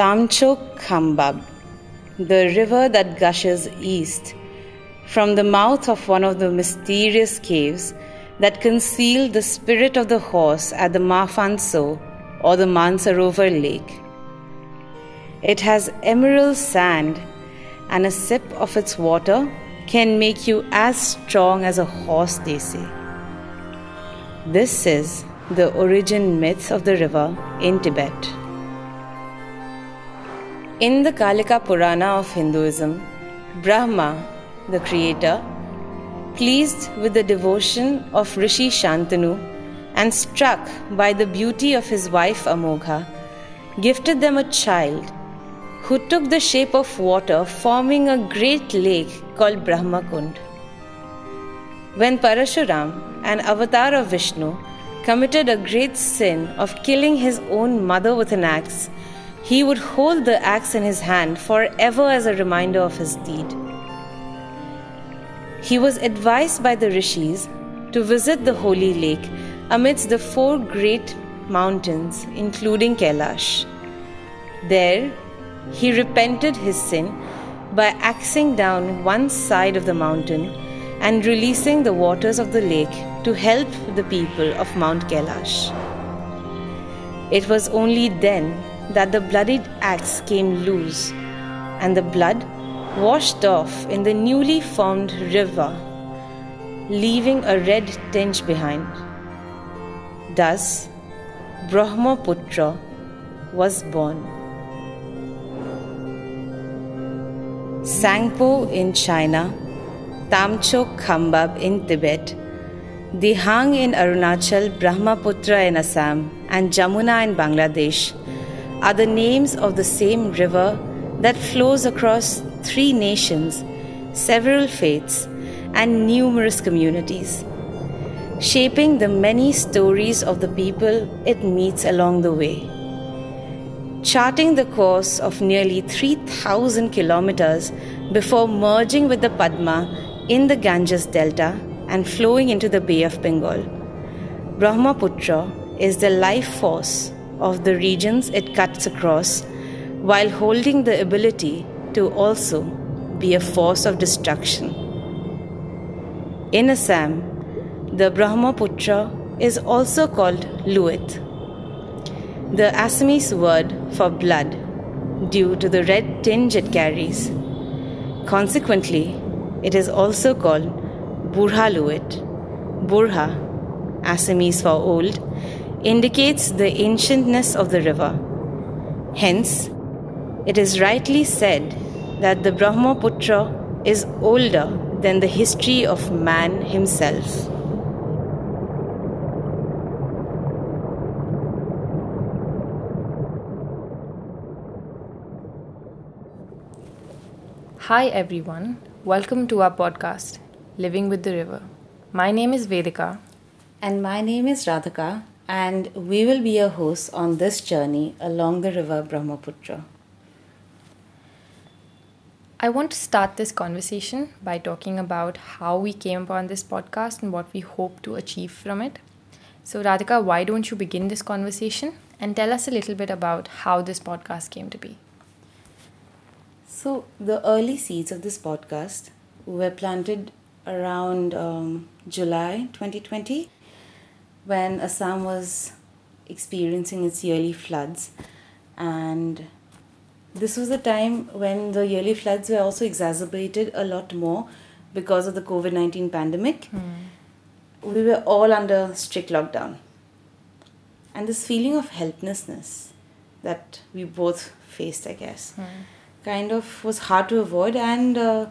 Tamchok Khambab, the river that gushes east from the mouth of one of the mysterious caves that conceal the spirit of the horse at the Mafanso or the Mansarovar lake. It has emerald sand, and a sip of its water can make you as strong as a horse, they say. This is the origin myth of the river in Tibet. In the Kalika Purana of Hinduism, Brahma, the creator, pleased with the devotion of Rishi Shantanu and struck by the beauty of his wife Amogha, gifted them a child who took the shape of water, forming a great lake called Brahmakund. When Parashuram, an avatar of Vishnu, committed a great sin of killing his own mother with an axe, he would hold the axe in his hand forever as a reminder of his deed. He was advised by the rishis to visit the holy lake amidst the four great mountains, including Kailash. There, he repented his sin by axing down one side of the mountain and releasing the waters of the lake to help the people of Mount Kailash. It was only then that the bloodied axe came loose, and the blood washed off in the newly formed river, leaving a red tinge behind. Thus, Brahmaputra was born. Sangpo in China, Tamchok Khambab in Tibet, Dihang in Arunachal, Brahmaputra in Assam, and Jamuna in Bangladesh are the names of the same river that flows across three nations, several faiths, and numerous communities, shaping the many stories of the people it meets along the way. Charting the course of nearly 3,000 kilometers before merging with the Padma in the Ganges Delta and flowing into the Bay of Bengal, Brahmaputra is the life force of the regions it cuts across while holding the ability to also be a force of destruction. In Assam, the Brahmaputra is also called Luit, the Assamese word for blood, due to the red tinge it carries. Consequently, it is also called Burha Luit. Burha, Assamese for old, indicates the ancientness of the river. Hence, it is rightly said that the Brahmaputra is older than the history of man himself. Hi everyone, welcome to our podcast, Living with the River. My name is Vedika. And my name is Radhika, and we will be your hosts on this journey along the river Brahmaputra. I want to start this conversation by talking about how we came upon this podcast and what we hope to achieve from it. So, Radhika, why don't you begin this conversation and tell us a little bit about how this podcast came to be? So, the early seeds of this podcast were planted around um, July 2020 when Assam was experiencing its yearly floods. And this was a time when the yearly floods were also exacerbated a lot more because of the COVID 19 pandemic. Mm. We were all under strict lockdown. And this feeling of helplessness that we both faced, I guess, mm. kind of was hard to avoid. And uh,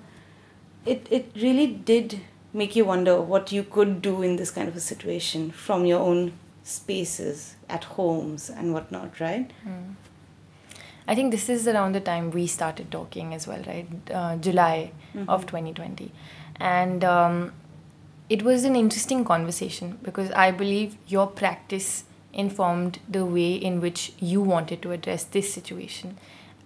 it, it really did make you wonder what you could do in this kind of a situation from your own spaces at homes and whatnot, right? Mm. I think this is around the time we started talking as well, right? Uh, July mm-hmm. of 2020. And um, it was an interesting conversation because I believe your practice informed the way in which you wanted to address this situation.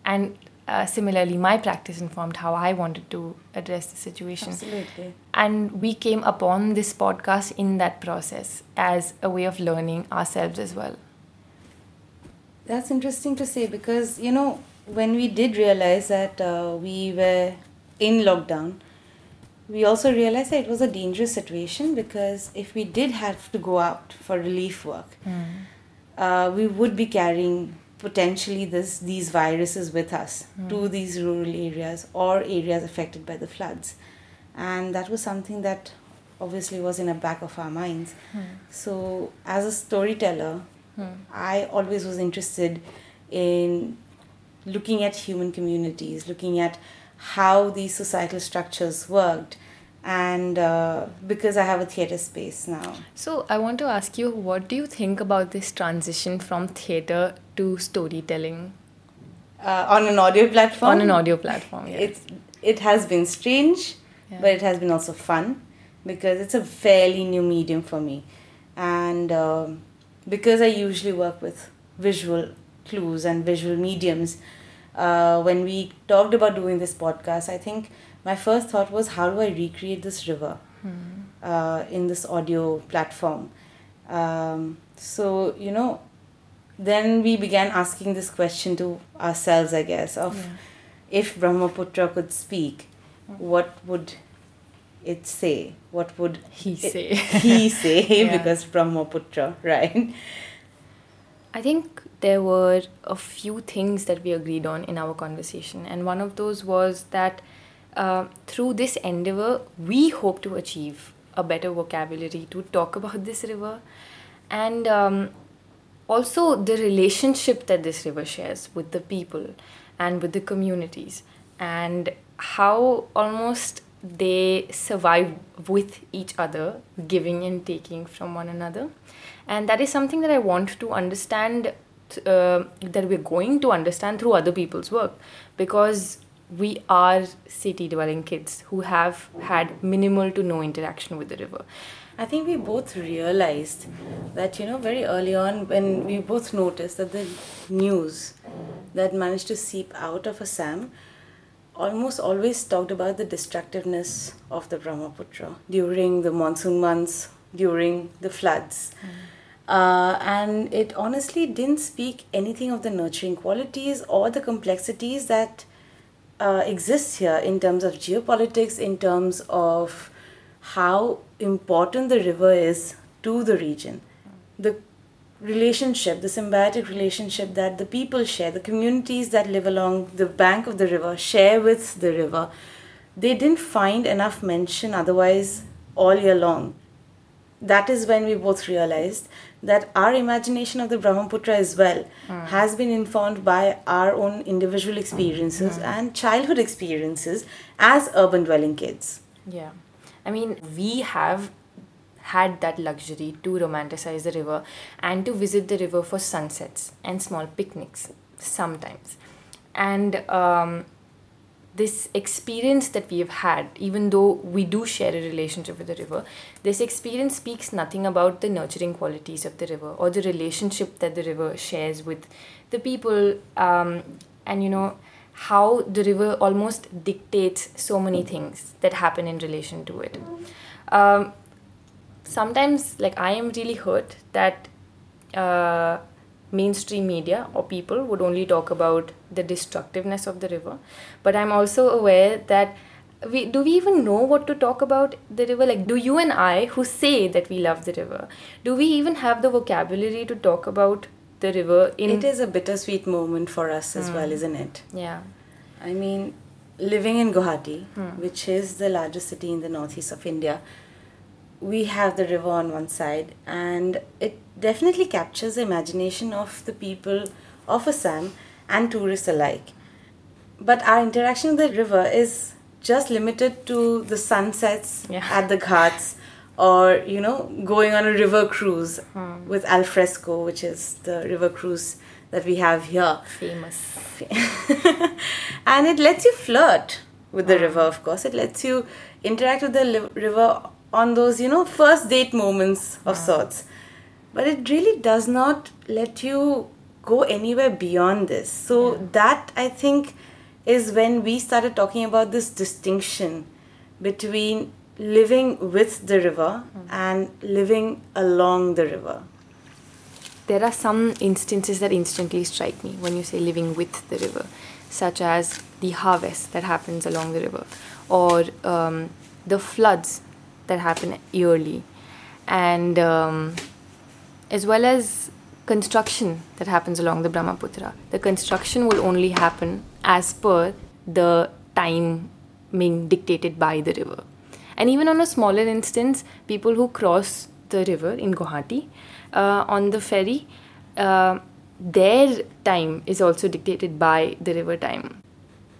And uh, similarly, my practice informed how I wanted to address the situation. Absolutely. And we came upon this podcast in that process as a way of learning ourselves as well. That's interesting to say because, you know, when we did realize that uh, we were in lockdown, we also realized that it was a dangerous situation because if we did have to go out for relief work, uh, we would be carrying potentially this these viruses with us hmm. to these rural areas or areas affected by the floods, and that was something that obviously was in the back of our minds. Hmm. So as a storyteller, hmm. I always was interested in looking at human communities, looking at how these societal structures worked, and uh, because I have a theatre space now. So I want to ask you, what do you think about this transition from theatre to storytelling Uh, on an audio platform. on an audio platform? Yeah. It's it has been strange, Yeah. but it has been also fun because it's a fairly new medium for me, and um, because I usually work with visual clues and visual mediums. Uh, when we talked about doing this podcast, I think my first thought was how do I recreate this river uh, in this audio platform. Um, so you know, then we began asking this question to ourselves, I guess, of Yeah. if Brahmaputra could speak, what would it say? What would He it- say. he say Yeah. because Brahmaputra, right? I think there were a few things that we agreed on in our conversation, and one of those was that uh, through this endeavor, we hope to achieve a better vocabulary to talk about this river, and um, also the relationship that this river shares with the people and with the communities, and how almost they survive with each other, giving and taking from one another. And that is something that I want to understand, uh, that we're going to understand through other people's work because we are city dwelling kids who have had minimal to no interaction with the river. I think we both realized that, you know, very early on when we both noticed that the news that managed to seep out of Assam almost always talked about the destructiveness of the Brahmaputra during the monsoon months, during the floods. Uh, and it honestly didn't speak anything of the nurturing qualities or the complexities that uh, exist here in terms of geopolitics, in terms of how important the river is to the region. The relationship, the symbiotic relationship that the people share, the communities that live along the bank of the river share with the river, they didn't find enough mention otherwise all year long. That is when we both realized that our imagination of the Brahmaputra as well has been informed by our own individual experiences and childhood experiences as urban dwelling kids. Yeah. I mean, we have had that luxury to romanticize the river and to visit the river for sunsets and small picnics sometimes. And um, this experience that we have had, even though we do share a relationship with the river, this experience speaks nothing about the nurturing qualities of the river or the relationship that the river shares with the people. Um, and you know, how the river almost dictates so many things that happen in relation to it. Um, sometimes, like, I am really hurt that uh, mainstream media or people would only talk about the destructiveness of the river. But I'm also aware that. We, do we even know what to talk about the river? Like, do you and I, who say that we love the river, do we even have the vocabulary to talk about the river in? It is a bittersweet moment for us as hmm. well, isn't it? Yeah. I mean, living in Guwahati, hmm. which is the largest city in the northeast of India, we have the river on one side, and it definitely captures the imagination of the people of Assam and tourists alike. But our interaction with the river is just limited to the sunsets Yeah. at the ghats or, you know, going on a river cruise hmm. with Alfresco, which is the river cruise that we have here Famous. and it lets you flirt with the hmm. river of course it lets you interact with the li- river on those you know first date moments of hmm. sorts but it really does not let you go anywhere beyond this. So that i think is when we started talking about this distinction between living with the river and living along the river. There are some instances that instantly strike me when you say living with the river, such as the harvest that happens along the river, or um, the floods that happen yearly, and um, as well as construction that happens along the Brahmaputra. The construction will only happen as per the time being dictated by the river. And even on a smaller instance, people who cross the river in Guwahati uh, on the ferry, uh, their time is also dictated by the river time.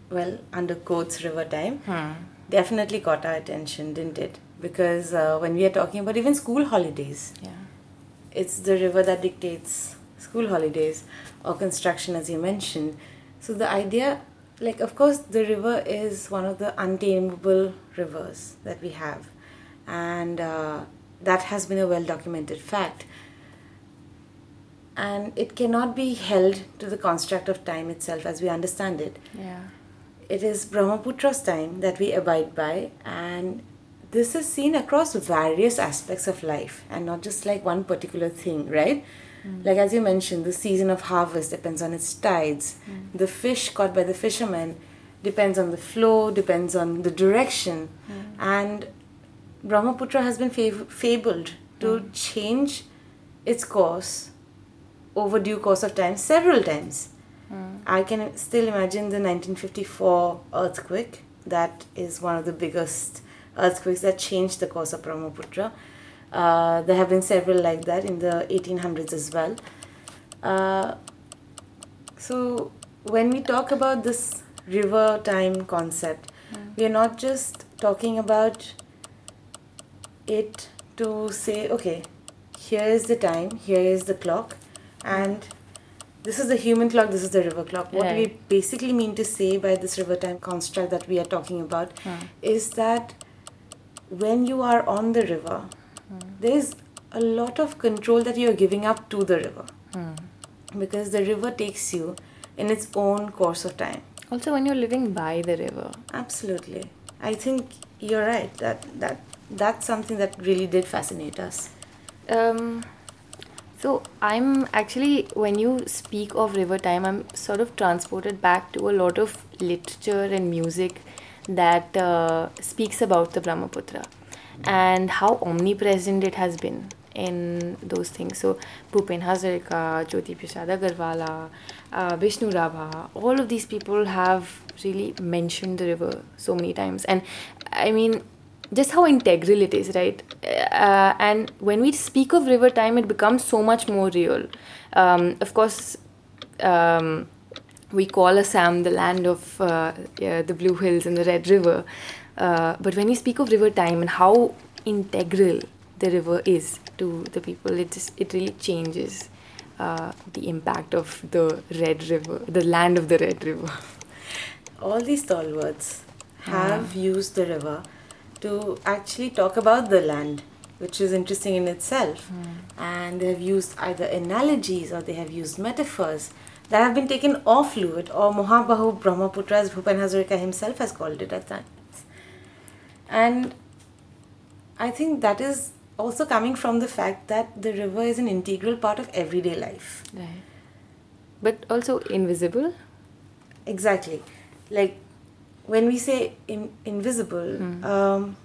Well, under quotes, river time definitely caught our attention, didn't it? Because uh, when we are talking about even school holidays, Yeah. It's the river that dictates school holidays or construction, as you mentioned. So the idea, like, of course, the river is one of the untamable rivers that we have, and uh, that has been a well documented fact. And it cannot be held to the construct of time itself as we understand it Yeah. it is Brahmaputra's time that we abide by, and this is seen across various aspects of life and not just like one particular thing, right? Mm. Like as you mentioned, the season of harvest depends on its tides. Mm. The fish caught by the fishermen depends on the flow, depends on the direction, mm. and Brahmaputra has been fav- fabled to change its course over due course of time several times. I can still imagine the 1954 earthquake. That is one of the biggest earthquakes that changed the course of Brahmaputra. Uh, there have been several like that in the 1800s as well. Uh, so, when we talk about this river time concept, we are not just talking about it to say, okay, here is the time, here is the clock, and this is the human clock, this is the river clock. What we basically mean to say by this river time construct that we are talking about is that when you are on the river, there is a lot of control that you are giving up to the river because the river takes you in its own course of time. Also, when you're living by the river, Absolutely. I think you're right. That that that's something that really did fascinate us. Um, so I'm actually when you speak of river time, I'm sort of transported back to a lot of literature and music that uh, speaks about the Brahmaputra and how omnipresent it has been in those things. So Bhupen Hazarika, Jyoti Prasad Agarwala, uh, Vishnu Rabha, all of these people have really mentioned the river so many times. And I mean, just how integral it is, right? Uh, and when we speak of river time, it becomes so much more real. Um, of course, um, we call Assam the land of uh, yeah, the Blue Hills and the Red River. Uh, but when you speak of river time and how integral the river is to the people, it just it really changes uh, the impact of the Red River, the land of the Red River. All these stalwarts have used the river to actually talk about the land, which is interesting in itself. And they have used either analogies or they have used metaphors that have been taken off fluid or Mahabahu Brahmaputra, as Bhupen Hazarika himself has called it at times. And I think that is also coming from the fact that the river is an integral part of everyday life. Right. But also invisible. Exactly. Like when we say in, invisible, um,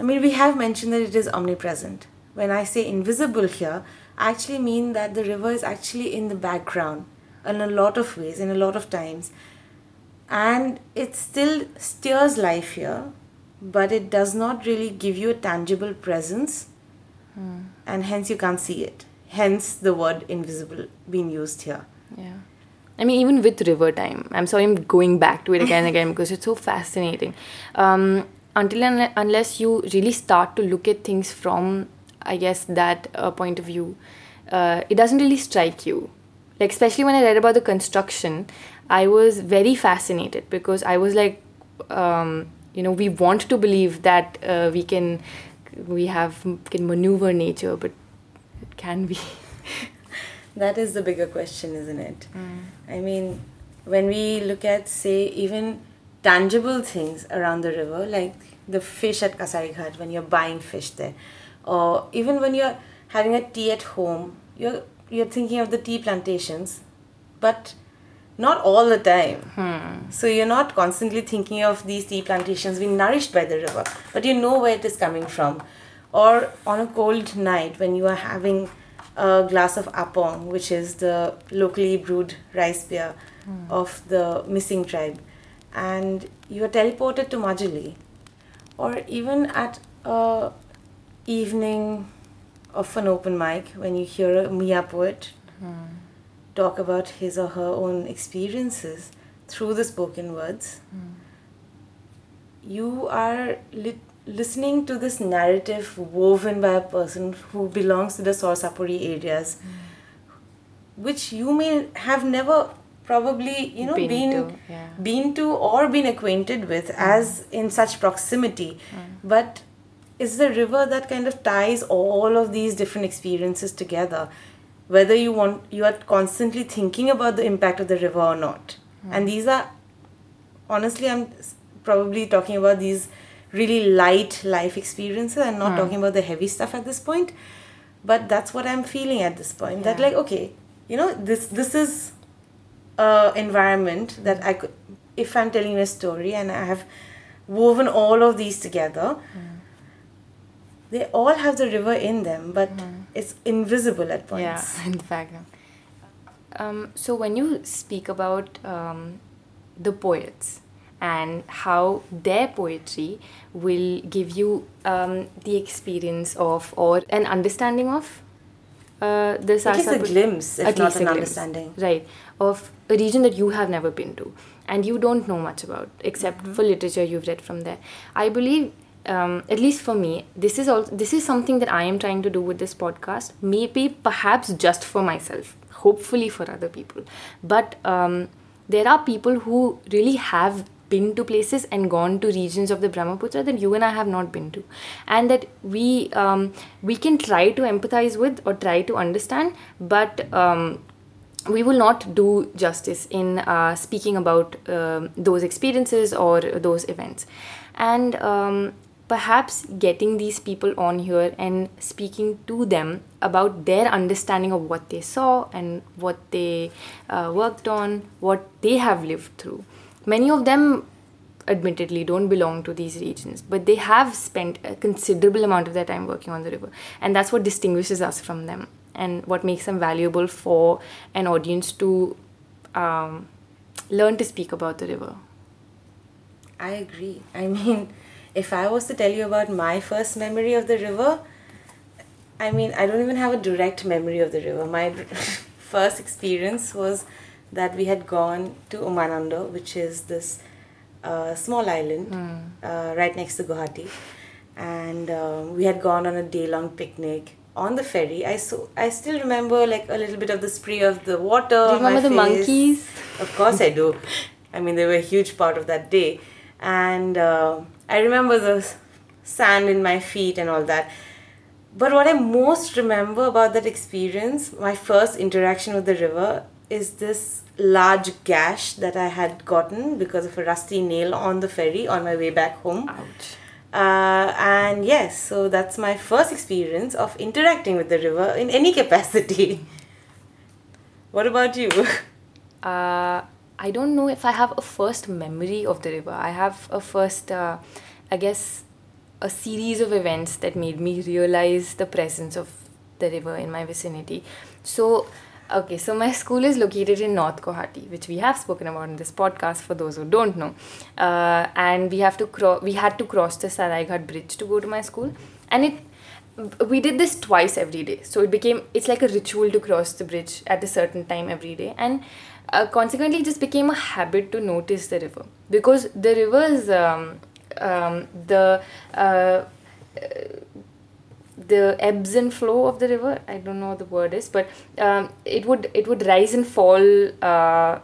I mean, we have mentioned that it is omnipresent. When I say invisible here, I actually mean that the river is actually in the background in a lot of ways, in a lot of times. And it still stirs life here, but it does not really give you a tangible presence, and hence you can't see it. Hence the word invisible being used here. Yeah. I mean, even with river time, I'm sorry I'm going back to it again and again because it's so fascinating. Um, until and unless you really start to look at things from, I guess, that uh, point of view, uh, it doesn't really strike you. Like, especially when I read about the construction, I was very fascinated because I was like, um, you know, we want to believe that uh, we can, we have, can maneuver nature, but can we? That is the bigger question, isn't it? I mean, when we look at, say, even tangible things around the river, like the fish at Kachari Ghat, when you're buying fish there, or even when you're having a tea at home, you're you're thinking of the tea plantations, but not all the time. Hmm. So you're not constantly thinking of these tea plantations being nourished by the river, but you know where it is coming from. Or on a cold night when you are having a glass of apong, which is the locally brewed rice beer hmm. of the Mising tribe, and you are teleported to Majuli, or even at a evening of an open mic when you hear a Mia poet hmm. talk about his or her own experiences through the spoken words, hmm. you are li- listening to this narrative woven by a person who belongs to the char chapori areas, hmm. which you may have never probably you know Been been to, yeah. been to or been acquainted with hmm. as in such proximity. Hmm. But it's the river that kind of ties all of these different experiences together whether you want you are constantly thinking about the impact of the river or not? Hmm. And these are honestly i'm probably talking about these really light life experiences. I'm not talking about the heavy stuff at this point but that's what i'm feeling at this point. That like okay you know this this is a environment that i could if i'm telling a story and i have woven all of these together they all have the river in them but it's invisible at points. Yeah, in fact. Um, so when you speak about um, the poets and how their poetry will give you um, the experience of or an understanding of uh, the At least a glimpse, if not an glimpse, understanding. right of a region that you have never been to. And you don't know much about except Mm-hmm. for literature you've read from there. I believe um, at least for me this is also this is something that i am trying to do with this podcast maybe perhaps just for myself hopefully for other people. But um, there are people who really have been to places and gone to regions of the Brahmaputra that you and I have not been to, and that we um, we can try to empathize with or try to understand, but um, we will not do justice in uh, speaking about um, those experiences or those events, and um, perhaps getting these people on here and speaking to them about their understanding of what they saw and what they uh, worked on, what they have lived through. Many of them admittedly don't belong to these regions but they have spent a considerable amount of their time working on the river. And that's what distinguishes us from them and what makes them valuable for an audience to um, learn to speak about the river I agree. I mean, if I was to tell you about my first memory of the river, I mean, I don't even have a direct memory of the river. My first experience was that we had gone to Umananda, which is this uh, small island uh, right next to Guwahati, and um, we had gone on a day-long picnic on the ferry. I so I still remember like a little bit of the spray of the water. Do you remember the face. monkeys? Of course, I do. I mean, they were a huge part of that day, and uh, I remember the sand in my feet and all that. But what I most remember about that experience, my first interaction with the river, is this large gash that I had gotten because of a rusty nail on the ferry on my way back home. ouch Uh, and yes, so that's my first experience of interacting with the river in any capacity. what about you? uh, I don't know if I have a first memory of the river. I have a first, uh, I guess, a series of events that made me realize the presence of the river in my vicinity. So, okay, so my school is located in North Guwahati, which we have spoken about in this podcast for those who don't know. Uh, and we have to cro- we had to cross the Saraighat bridge to go to my school, and it we did this twice every day. So it became it's like a ritual to cross the bridge at a certain time every day. And uh, consequently it just became a habit to notice the river. Because the rivers um, um, the uh, the ebbs and flow of the river i don't know what the word is but um, it would it would rise and fall uh,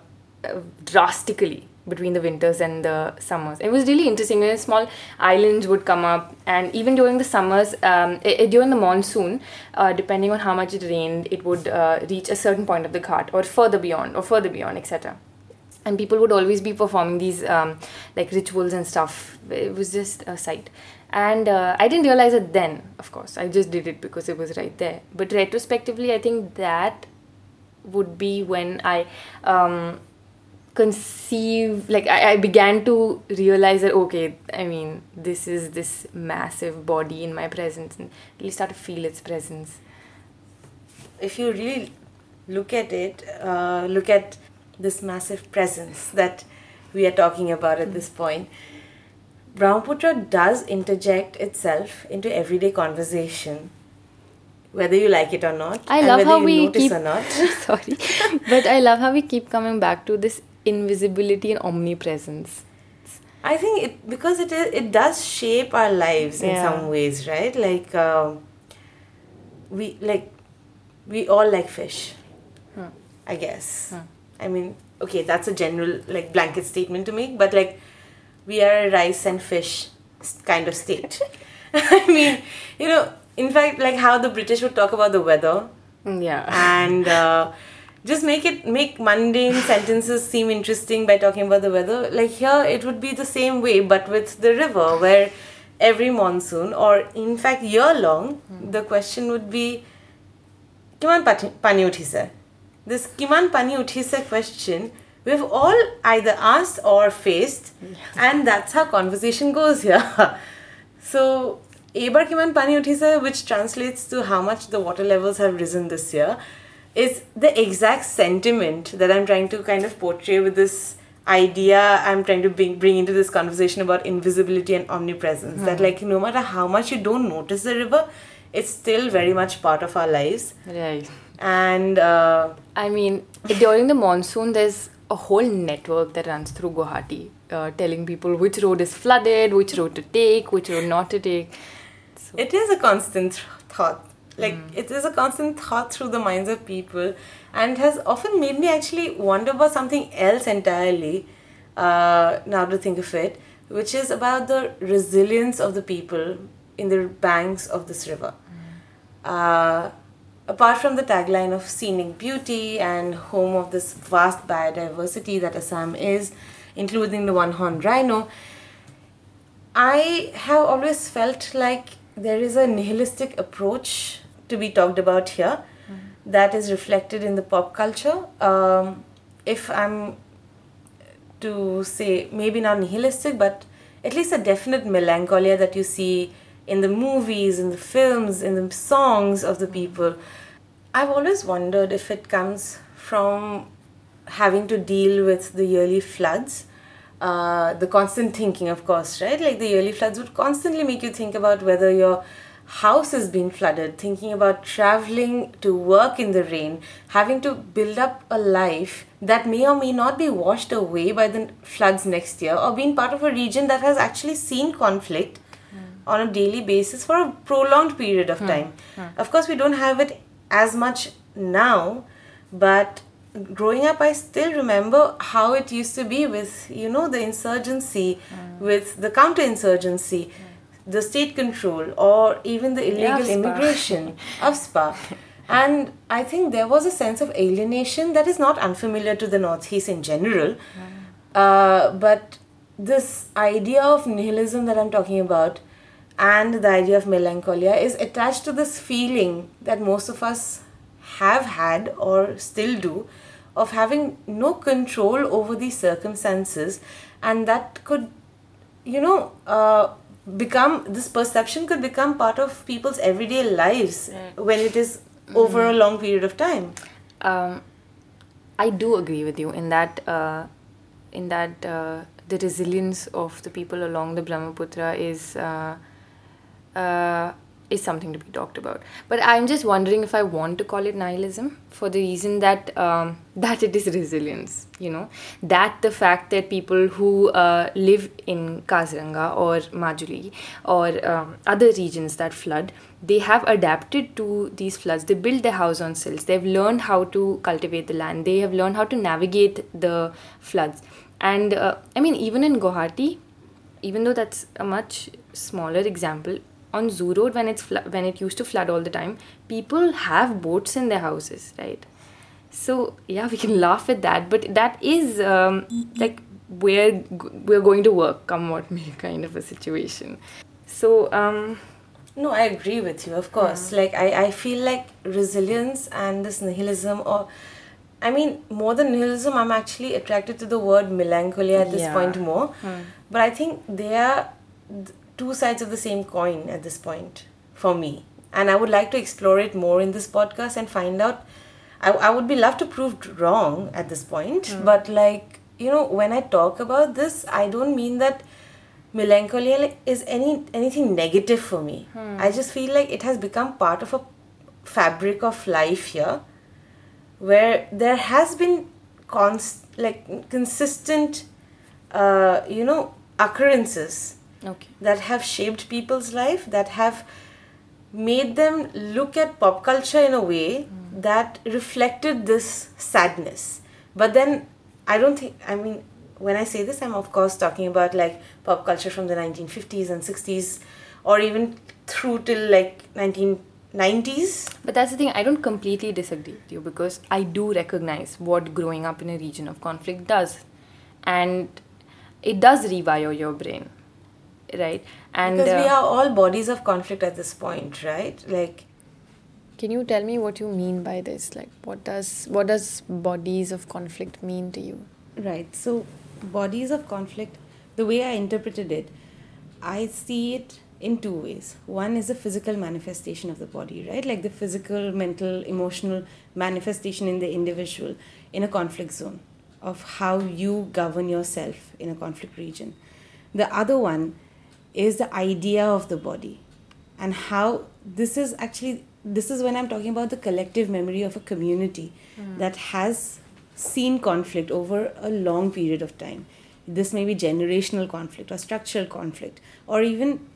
drastically between the winters and the summers. It was really interesting. And small islands would come up and even during the summers um, i- i- during the monsoon uh, depending on how much it rained it would uh, reach a certain point of the ghat or further beyond or further beyond etc and people would always be performing these um, like rituals and stuff. It was just a sight and uh, i didn't realize it then of course i just did it because it was right there but retrospectively i think that would be when I um, conceive, like I, I began to realize that okay, I mean, this is this massive body in my presence, and really start to feel its presence. if you really look at it, uh, look at this massive presence that we are talking about at this point, Brahmaputra does interject itself into everyday conversation, whether you like it or not. I love whether how you we notice keep or not. sorry, but I love how we keep coming back to this invisibility and omnipresence. I think it because it is it does shape our lives in some ways, right? Like um, we like we all like fish, Hmm. I guess. Hmm. I mean, okay, that's a general like blanket statement to make, but like we are a rice and fish kind of state. I mean, you know, in fact, like how the British would talk about the weather. Yeah. and uh, just make it make mundane sentences seem interesting by talking about the weather. Like here it would be the same way but with the river where every monsoon or in fact year long the question would be kiman pani uthise this kiman pani uthise question we've all either asked or faced and that's how conversation goes here so Ebar Kiman Pani Uthise, which translates to how much the water levels have risen this year, is the exact sentiment that I'm trying to kind of portray with this idea I'm trying to bring, bring into this conversation about invisibility and omnipresence. That, like, no matter how much you don't notice the river, it's still very much part of our lives. right. And uh, I mean, during the monsoon, there's a whole network that runs through Guwahati, uh, telling people which road is flooded, which road to take, which road not to take. So, it is a constant th- thought. Like it is a constant thought through the minds of people and has often made me actually wonder about something else entirely uh, now to think of it which is about the resilience of the people in the banks of this river. Uh, apart from the tagline of scenic beauty and home of this vast biodiversity that assam is including the one horned rhino I have always felt like there is a nihilistic approach to be talked about here that is reflected in the pop culture. Um, if I'm to say, maybe not nihilistic, but at least a definite melancholia that you see in the movies, in the films, in the songs of the people. I've always wondered if it comes from having to deal with the yearly floods. Uh, the constant thinking, of course, right? Like the yearly floods would constantly make you think about whether your house has been flooded, thinking about traveling to work in the rain, having to build up a life that may or may not be washed away by the floods next year, or being part of a region that has actually seen conflict on a daily basis for a prolonged period of hmm. time. Hmm. Of course, we don't have it as much now, but growing up, I still remember how it used to be with, you know, the insurgency, hmm. with the counterinsurgency, the state control, or even the illegal immigration of SPA. And I think there was a sense of alienation that is not unfamiliar to the Northeast in general. Uh, but this idea of nihilism that I'm talking about and the idea of melancholia is attached to this feeling that most of us have had or still do of having no control over these circumstances and that could you know uh, become this perception could become part of people's everyday lives when it is over a long period of time. Um, I do agree with you in that uh, in that uh, the resilience of the people along the Brahmaputra is uh, is something to be talked about. But I'm just wondering if I want to call it nihilism for the reason that um, that it is resilience. You know that the fact that people who uh, live in Kaziranga or Majuli or um, other regions that flood, they have adapted to these floods. They build their house on silts. They've learned how to cultivate the land. They have learned how to navigate the floods. And uh, I mean, even in Guwahati, even though that's a much smaller example, on Zoo Road when it's when it used to flood all the time, people have boats in their houses, right? So yeah, we can laugh at that, but that is um, like where g- we're going to work, come what may, kind of a situation. So um, No, I agree with you, of course. Like, I, I feel like resilience and this nihilism or I mean, more than nihilism, I'm actually attracted to the word melancholia at this Yeah. point more. But I think they are th- two sides of the same coin at this point for me. And I would like to explore it more in this podcast and find out. I, I would be love to prove wrong at this point, but like, you know, when I talk about this, I don't mean that melancholia is any anything negative for me. I just feel like it has become part of a fabric of life here where there has been const like consistent uh, you know occurrences Okay. that have shaped people's life that have made them look at pop culture in a way mm. that reflected this sadness but then i don't think i mean when i say this i'm of course talking about like pop culture from the 1950s and 60s or even through till like 1990s But that's the thing, I don't completely disagree with you because I do recognize what growing up in a region of conflict does. And it does rewire your brain, right? And because we uh, are all bodies of conflict at this point right like can you tell me what you mean by this? Like, what does what does bodies of conflict mean to you? Right. So, bodies of conflict, the way I interpreted it, I see it in two ways. One is the physical manifestation of the body, right? Like the physical, mental, emotional manifestation in the individual in a conflict zone of how you govern yourself in a conflict region. The other one is the idea of the body. And how this is actually this is when i'm talking about the collective memory of a community hmm. that has seen conflict over a long period of time. This may be generational conflict or structural conflict or even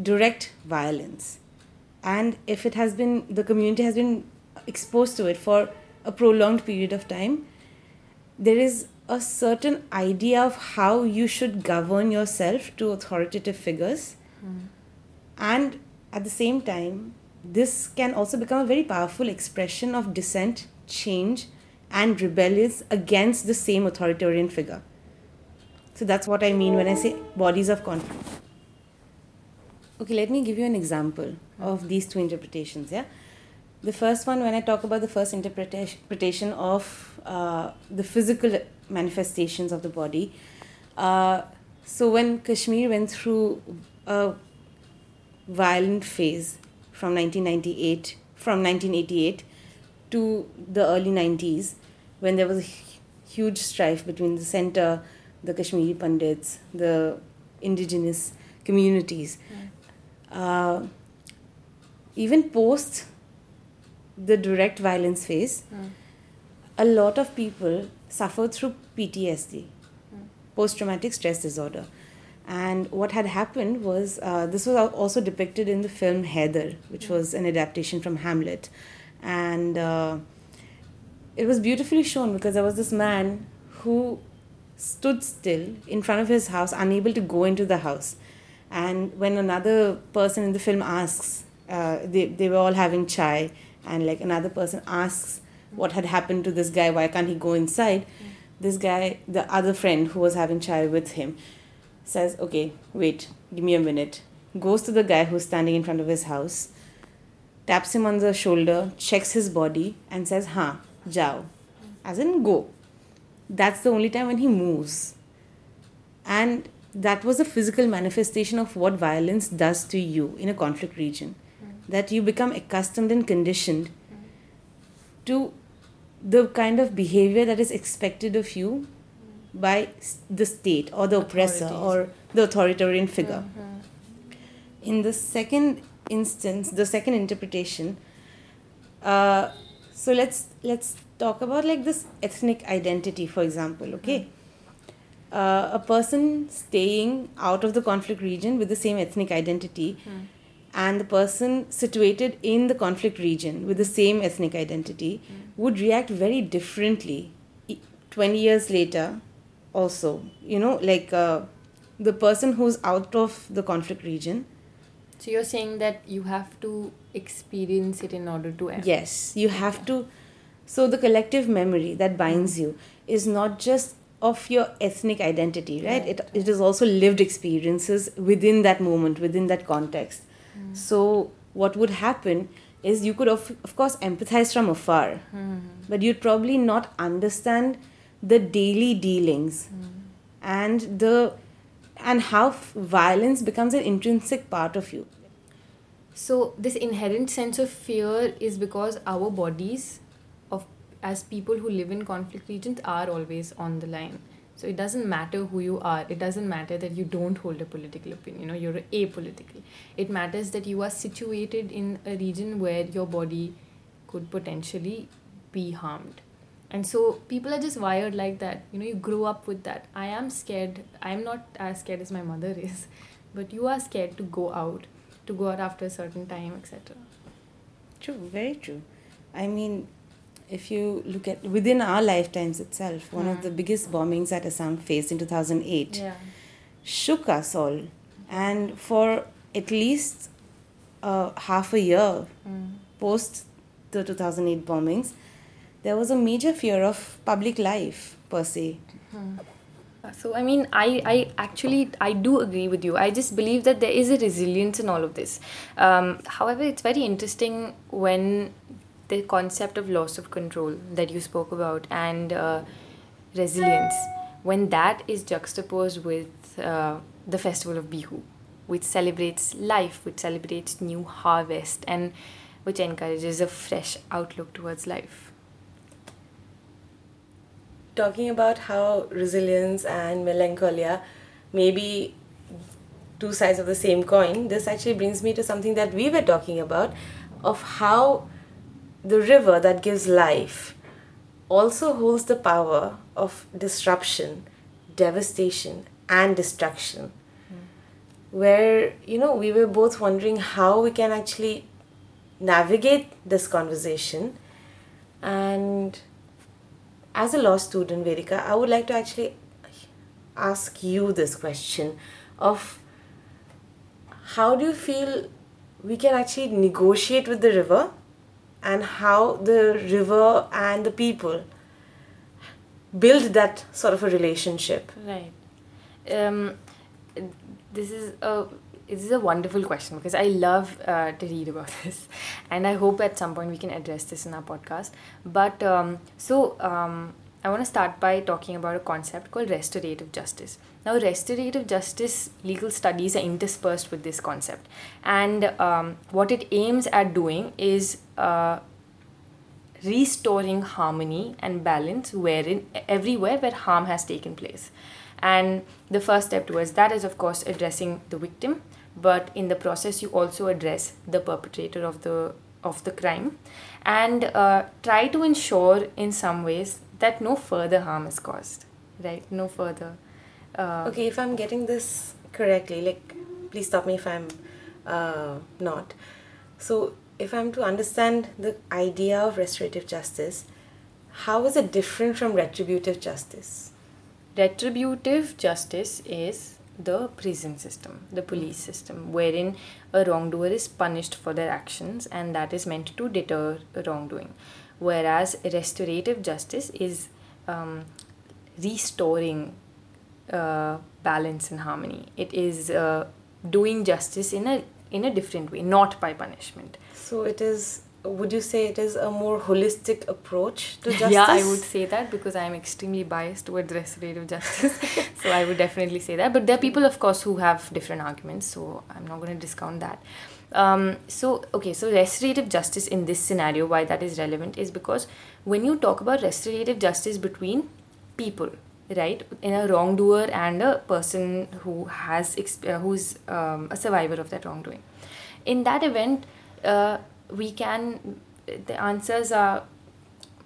direct violence. And if it has been the community has been exposed to it for a prolonged period of time there is a certain idea of how you should govern yourself to authoritative figures. And at the same time this can also become a very powerful expression of dissent change and rebellions against the same authoritarian figure. So that's what i mean when i say bodies of conflict. Okay let me give you an example of these two interpretations yeah? The first one when i talk about the first interpretation interpretation of uh, the physical manifestations of the body. Uh, so when kashmir went through a violent phase from 1998 from 1988 to the early 90s when there was a huge strife between the center the kashmiri pandits the indigenous communities. Uh, even post the direct violence phase a lot of people suffered through ptsd post traumatic stress disorder. And what had happened was uh, this was also depicted in the film Haider, which was an adaptation from Hamlet. And uh, it was beautifully shown because there was this man who stood still in front of his house, unable to go into the house. And when another person in the film asks, uh, they, they were all having chai, and like another person asks what had happened to this guy, why can't he go inside? This guy, the other friend who was having chai with him, says, Okay, wait, give me a minute. Goes to the guy who's standing in front of his house, taps him on the shoulder, checks his body, and says, Ha, jao. As in, go. That's the only time when he moves. And that was a physical manifestation of what violence does to you in a conflict region. That you become accustomed and conditioned to the kind of behavior that is expected of you by the state or the oppressor or the authoritarian figure. In the second instance, the second interpretation, uh, so let's let's talk about like this ethnic identity, for example. Okay, uh, a person staying out of the conflict region with the same ethnic identity, and the person situated in the conflict region with the same ethnic identity would react very differently 20 years later also. You know like uh, the person who's out of the conflict region. So you're saying that you have to experience it in order to em- Yes, you have to. So the collective memory that binds you is not just of your ethnic identity, right? It, it is also lived experiences within that moment, within that context. So what would happen is you could of, of course empathize from afar. Hmm. But you'd probably not understand the daily dealings hmm. and the and how f- violence becomes an intrinsic part of you. So this inherent sense of fear is because our bodies of as people who live in conflict regions are always on the line. So it doesn't matter who you are. It doesn't matter that you don't hold a political opinion or you're apolitical. It matters that you are situated in a region where your body could potentially be harmed. And so people are just wired like that. You know, you grow up with that. I am scared. I'm not as scared as my mother is, but you are scared to go out to go out after a certain time, etc. True, very true. I mean, if you look at within our lifetimes itself, one of the biggest bombings that Assam faced in 2008 Yeah. shook us all. And for at least uh, half a year post the 2008 bombings, there was a major fear of public life per se. So I mean, I, I actually I do agree with you. I just believe that there is a resilience in all of this. Um, however, it's very interesting when the concept of loss of control that you spoke about and uh, resilience, when that is juxtaposed with uh, the festival of Bihu, which celebrates life, which celebrates new harvest, and which encourages a fresh outlook towards life. talking about how resilience and melancholia may be two sides of the same coin, this actually brings me to something that we were talking about of how the river that gives life also holds the power of disruption, devastation, and destruction. Hmm. Where, you know, we were both wondering how we can actually navigate this conversation and as a law student, Vedika, I would like to actually ask you this question of how do you feel we can actually negotiate with the river and how the river and the people build that sort of a relationship? Right. Um, this is a this is a wonderful question because I love uh, to read about this, and I hope at some point we can address this in our podcast. But um, so um, I want to start by talking about a concept called restorative justice. Now, restorative justice legal studies are interspersed with this concept, and um, what it aims at doing is uh, restoring harmony and balance wherein everywhere where harm has taken place. And the first step towards that is of course addressing the victim. But in the process you also address the perpetrator of the of the crime. And uh, try to ensure in some ways that no further harm is caused right no further uh, Okay, if I'm getting this correctly, like, please stop me if I'm uh, not. So, if I'm to understand the idea of restorative justice, how is it different from retributive justice? Retributive justice is the prison system, the police system, wherein a wrongdoer is punished for their actions and that is meant to deter wrongdoing. Whereas restorative justice is um, restoring uh, balance and harmony. It is uh, doing justice in a in a different way, not by punishment. So, it is, would you say it is a more holistic approach to justice? Yeah, I would say that because I am extremely biased towards restorative justice. so I would definitely say that. But there are people, of course, who have different arguments. So I'm not going to discount that. Um, so okay, so restorative justice in this scenario, why that is relevant is because when you talk about restorative justice between people, right, in a wrongdoer and a person who has exp- who's um, a survivor of that wrongdoing, in that event, uh, we can the answers are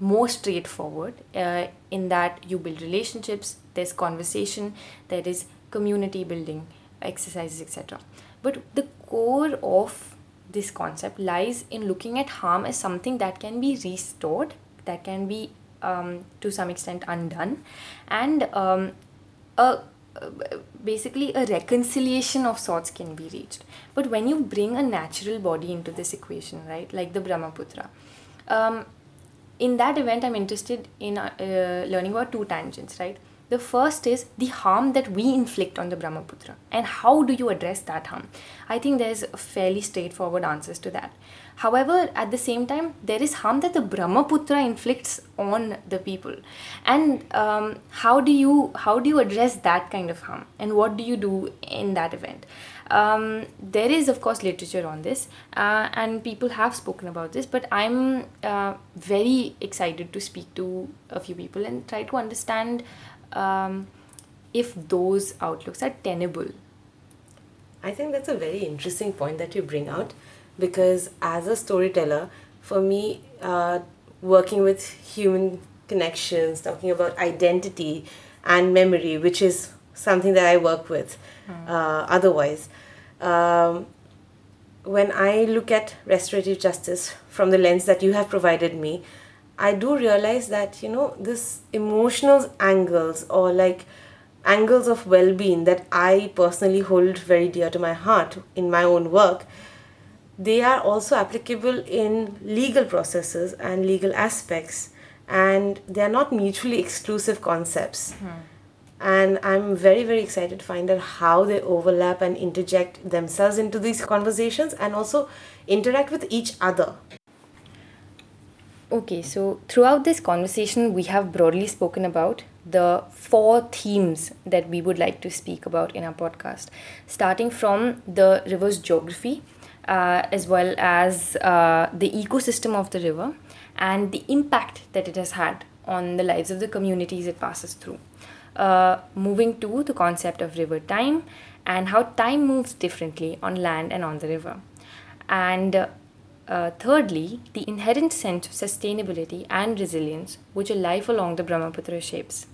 more straightforward uh, in that you build relationships there's conversation there is community building exercises etc but the core of this concept lies in looking at harm as something that can be restored that can be um, to some extent undone and um, a basically a reconciliation of sorts can be reached. But when you bring a natural body into this equation right like the brahmaputra um, in that event i'm interested in uh, learning about two tangents right The first is the harm that we inflict on the Brahmaputra, and how do you address that harm? I think there's fairly straightforward answers to that. However, at the same time, there is harm that the Brahmaputra inflicts on the people, and um, how do you how do you address that kind of harm, and what do you do in that event? Um, there is, of course, literature on this, uh, and people have spoken about this, but I'm uh, very excited to speak to a few people and try to understand um, if those outlooks are tenable. I think that's a very interesting point that you bring out because, as a storyteller, for me, uh, working with human connections, talking about identity and memory, which is something that I work with uh, otherwise. Um, when I look at restorative justice from the lens that you have provided me, I do realize that, you know, this emotional angles or like angles of well being that I personally hold very dear to my heart in my own work, they are also applicable in legal processes and legal aspects, and they are not mutually exclusive concepts. Hmm. And i'm very very excited to find out how they overlap and interject themselves into these conversations and also interact with each other Okay, so throughout this conversation, we have broadly spoken about the four themes that we would like to speak about in our podcast, starting from the river's geography, uh, as well as uh, the ecosystem of the river and the impact that it has had on the lives of the communities it passes through. Uh, moving to the concept of river time and how time moves differently on land and on the river. And uh, thirdly, the inherent sense of sustainability and resilience which a life along the Brahmaputra shapes.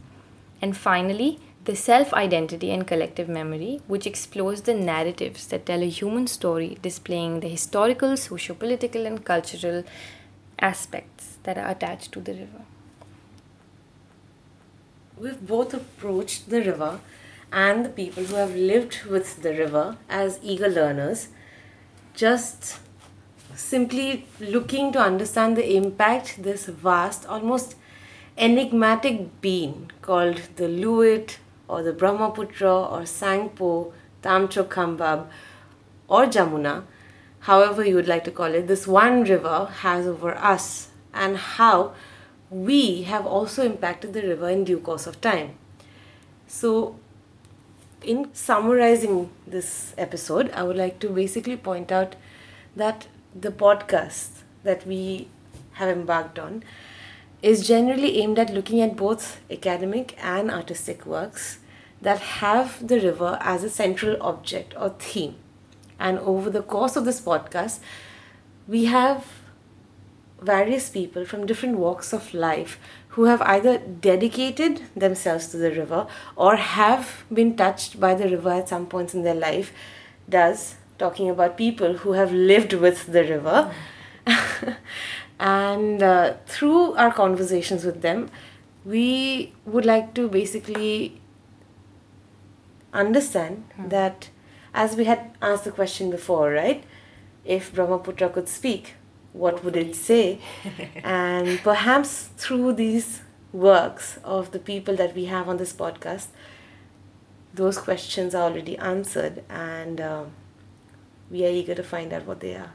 And finally, the self identity and collective memory, which explores the narratives that tell a human story displaying the historical, socio political, and cultural aspects that are attached to the river. we've both approached the river and the people who have lived with the river as eager learners, just simply looking to understand the impact this vast, almost enigmatic being called the Luit or the Brahmaputra or Tsangpo, Tamcho Khambab or Jamuna, however you would like to call it, this one river has over us and how we have also impacted the river in due course of time. So, in summarizing this episode, I would like to basically point out that the podcast that we have embarked on is generally aimed at looking at both academic and artistic works that have the river as a central object or theme. And over the course of this podcast, we have various people from different walks of life who have either dedicated themselves to the river or have been touched by the river at some points in their life does talking about people who have lived with the river. And uh, through our conversations with them we would like to basically understand that as we had asked the question before right if brahmaputra could speak what would it say? and perhaps through these works of the people that we have on this podcast, those questions are already answered, and uh, we are eager to find out what they are.